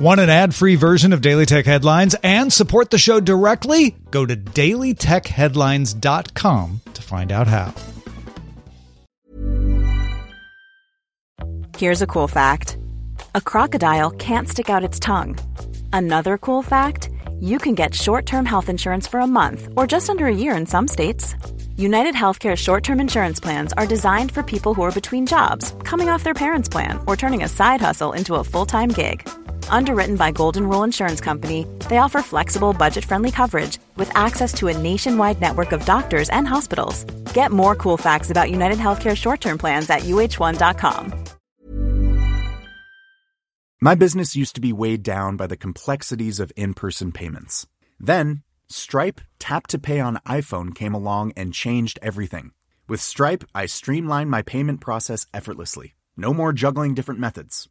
Want an ad free version of Daily Tech Headlines and support the show directly? Go to dailytechheadlines.com to find out how. Here's a cool fact a crocodile can't stick out its tongue. Another cool fact you can get short term health insurance for a month or just under a year in some states. United Healthcare short term insurance plans are designed for people who are between jobs, coming off their parents' plan, or turning a side hustle into a full time gig. Underwritten by Golden Rule Insurance Company, they offer flexible, budget friendly coverage with access to a nationwide network of doctors and hospitals. Get more cool facts about United Healthcare short term plans at uh1.com. My business used to be weighed down by the complexities of in person payments. Then, Stripe Tap to Pay on iPhone came along and changed everything. With Stripe, I streamlined my payment process effortlessly. No more juggling different methods.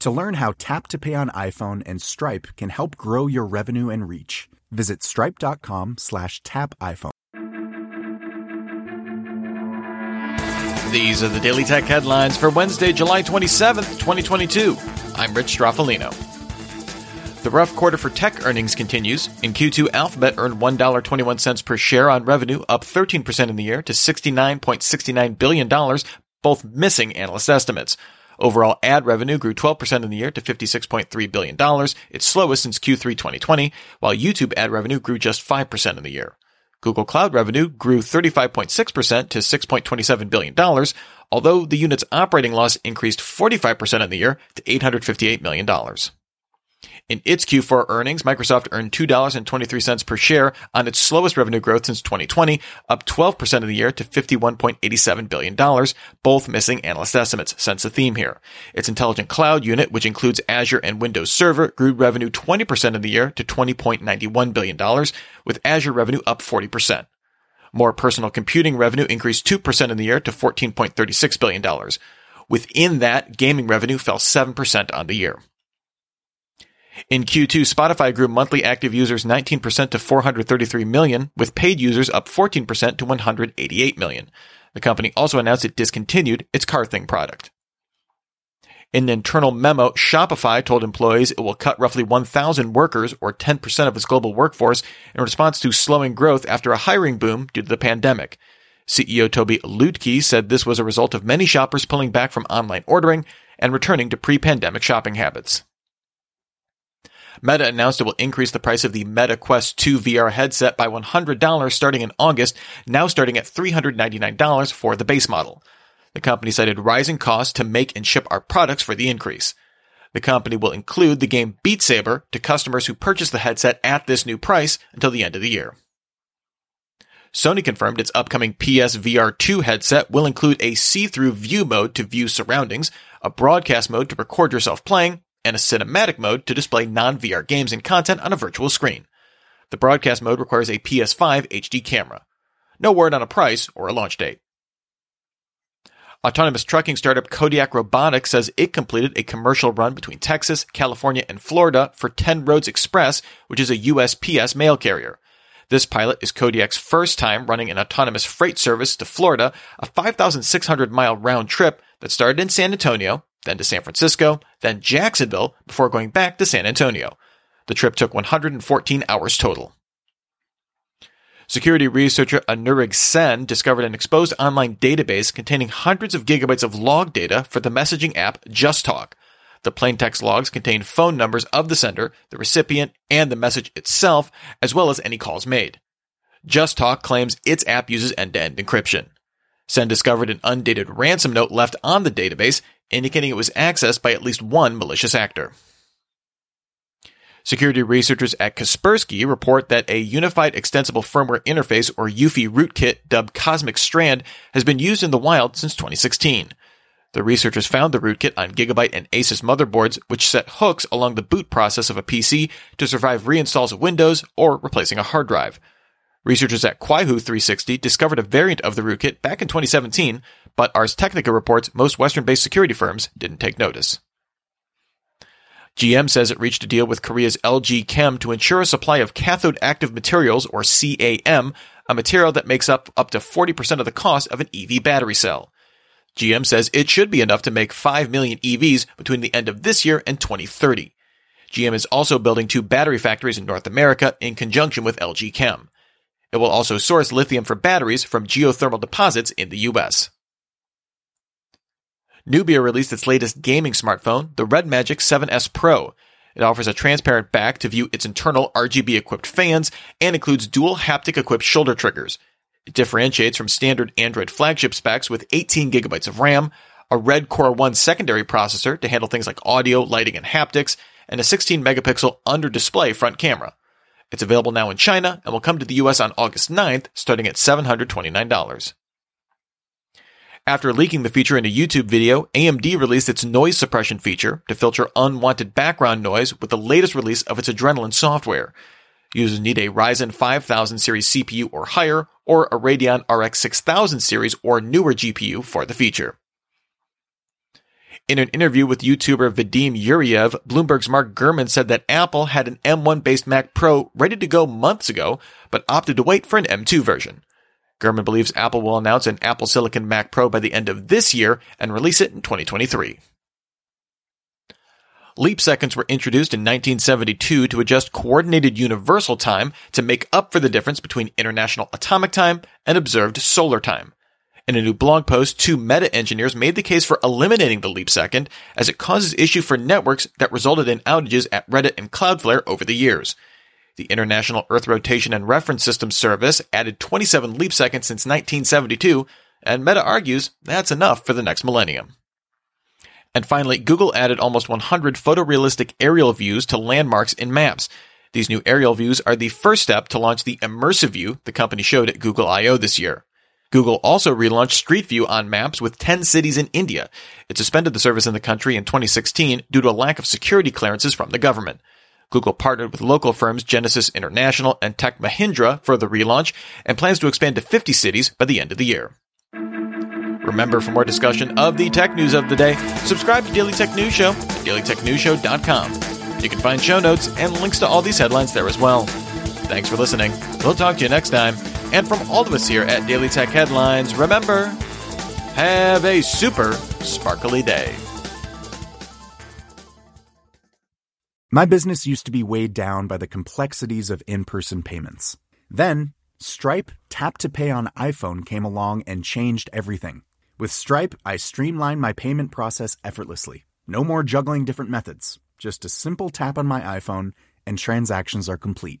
To learn how Tap to Pay on iPhone and Stripe can help grow your revenue and reach, visit stripe.com slash tap iPhone. These are the Daily Tech headlines for Wednesday, July 27th, 2022. I'm Rich Stroffolino. The rough quarter for tech earnings continues. In Q2, Alphabet earned $1.21 per share on revenue, up 13% in the year to $69.69 billion, both missing analyst estimates. Overall ad revenue grew 12% in the year to $56.3 billion, its slowest since Q3 2020, while YouTube ad revenue grew just 5% in the year. Google Cloud revenue grew 35.6% to $6.27 billion, although the unit's operating loss increased 45% in the year to $858 million. In its Q4 earnings, Microsoft earned $2.23 per share on its slowest revenue growth since 2020, up 12% of the year to $51.87 billion, both missing analyst estimates, sense the theme here. Its intelligent cloud unit, which includes Azure and Windows Server, grew revenue 20% of the year to $20.91 billion, with Azure revenue up 40%. More personal computing revenue increased 2% in the year to $14.36 billion. Within that, gaming revenue fell 7% on the year. In Q2, Spotify grew monthly active users 19% to 433 million, with paid users up 14% to 188 million. The company also announced it discontinued its Car Thing product. In an internal memo, Shopify told employees it will cut roughly 1,000 workers, or 10% of its global workforce, in response to slowing growth after a hiring boom due to the pandemic. CEO Tobi Lutke said this was a result of many shoppers pulling back from online ordering and returning to pre-pandemic shopping habits. Meta announced it will increase the price of the Meta Quest 2 VR headset by $100 starting in August, now starting at $399 for the base model. The company cited rising costs to make and ship our products for the increase. The company will include the game Beat Saber to customers who purchase the headset at this new price until the end of the year. Sony confirmed its upcoming PSVR 2 headset will include a see-through view mode to view surroundings, a broadcast mode to record yourself playing, and a cinematic mode to display non-VR games and content on a virtual screen. The broadcast mode requires a PS5 HD camera. No word on a price or a launch date. Autonomous trucking startup Kodiak Robotics says it completed a commercial run between Texas, California, and Florida for 10 Roads Express, which is a USPS mail carrier. This pilot is Kodiak's first time running an autonomous freight service to Florida, a 5,600 mile round trip that started in San Antonio then to San Francisco, then Jacksonville before going back to San Antonio. The trip took 114 hours total. Security researcher Anurag Sen discovered an exposed online database containing hundreds of gigabytes of log data for the messaging app JustTalk. The plaintext logs contain phone numbers of the sender, the recipient, and the message itself, as well as any calls made. JustTalk claims its app uses end-to-end encryption. Sen discovered an undated ransom note left on the database indicating it was accessed by at least one malicious actor. Security researchers at Kaspersky report that a Unified Extensible Firmware Interface or UEFI rootkit dubbed Cosmic Strand has been used in the wild since 2016. The researchers found the rootkit on Gigabyte and Asus motherboards, which set hooks along the boot process of a PC to survive reinstalls of Windows or replacing a hard drive. Researchers at Qihoo 360 discovered a variant of the rootkit back in 2017, but Ars Technica reports most Western-based security firms didn't take notice. GM says it reached a deal with Korea's LG Chem to ensure a supply of cathode active materials, or CAM, a material that makes up up to 40% of the cost of an EV battery cell. GM says it should be enough to make 5 million EVs between the end of this year and 2030. GM is also building two battery factories in North America in conjunction with LG Chem. It will also source lithium for batteries from geothermal deposits in the US. Nubia released its latest gaming smartphone, the Red Magic 7S Pro. It offers a transparent back to view its internal RGB equipped fans and includes dual haptic equipped shoulder triggers. It differentiates from standard Android flagship specs with 18 gigabytes of RAM, a Red Core 1 secondary processor to handle things like audio, lighting, and haptics, and a 16 megapixel under display front camera. It's available now in China and will come to the US on August 9th, starting at $729. After leaking the feature in a YouTube video, AMD released its noise suppression feature to filter unwanted background noise with the latest release of its Adrenalin software. Users need a Ryzen 5000 series CPU or higher, or a Radeon RX 6000 series or newer GPU for the feature. In an interview with YouTuber Vadim Yuryev, Bloomberg's Mark Gurman said that Apple had an M1 based Mac Pro ready to go months ago, but opted to wait for an M2 version. Gurman believes Apple will announce an Apple Silicon Mac Pro by the end of this year and release it in 2023. Leap seconds were introduced in 1972 to adjust coordinated universal time to make up for the difference between international atomic time and observed solar time. In a new blog post, two meta engineers made the case for eliminating the leap second as it causes issue for networks that resulted in outages at Reddit and Cloudflare over the years. The International Earth Rotation and Reference System Service added 27 leap seconds since 1972, and Meta argues that's enough for the next millennium. And finally, Google added almost 100 photorealistic aerial views to landmarks in maps. These new aerial views are the first step to launch the immersive view the company showed at Google I/O this year. Google also relaunched Street View on maps with 10 cities in India. It suspended the service in the country in 2016 due to a lack of security clearances from the government. Google partnered with local firms Genesis International and Tech Mahindra for the relaunch and plans to expand to 50 cities by the end of the year. Remember, for more discussion of the tech news of the day, subscribe to Daily Tech News Show at dailytechnewsshow.com. You can find show notes and links to all these headlines there as well. Thanks for listening. We'll talk to you next time. And from all of us here at Daily Tech Headlines, remember, have a super sparkly day. My business used to be weighed down by the complexities of in person payments. Then, Stripe Tap to Pay on iPhone came along and changed everything. With Stripe, I streamlined my payment process effortlessly. No more juggling different methods. Just a simple tap on my iPhone, and transactions are complete.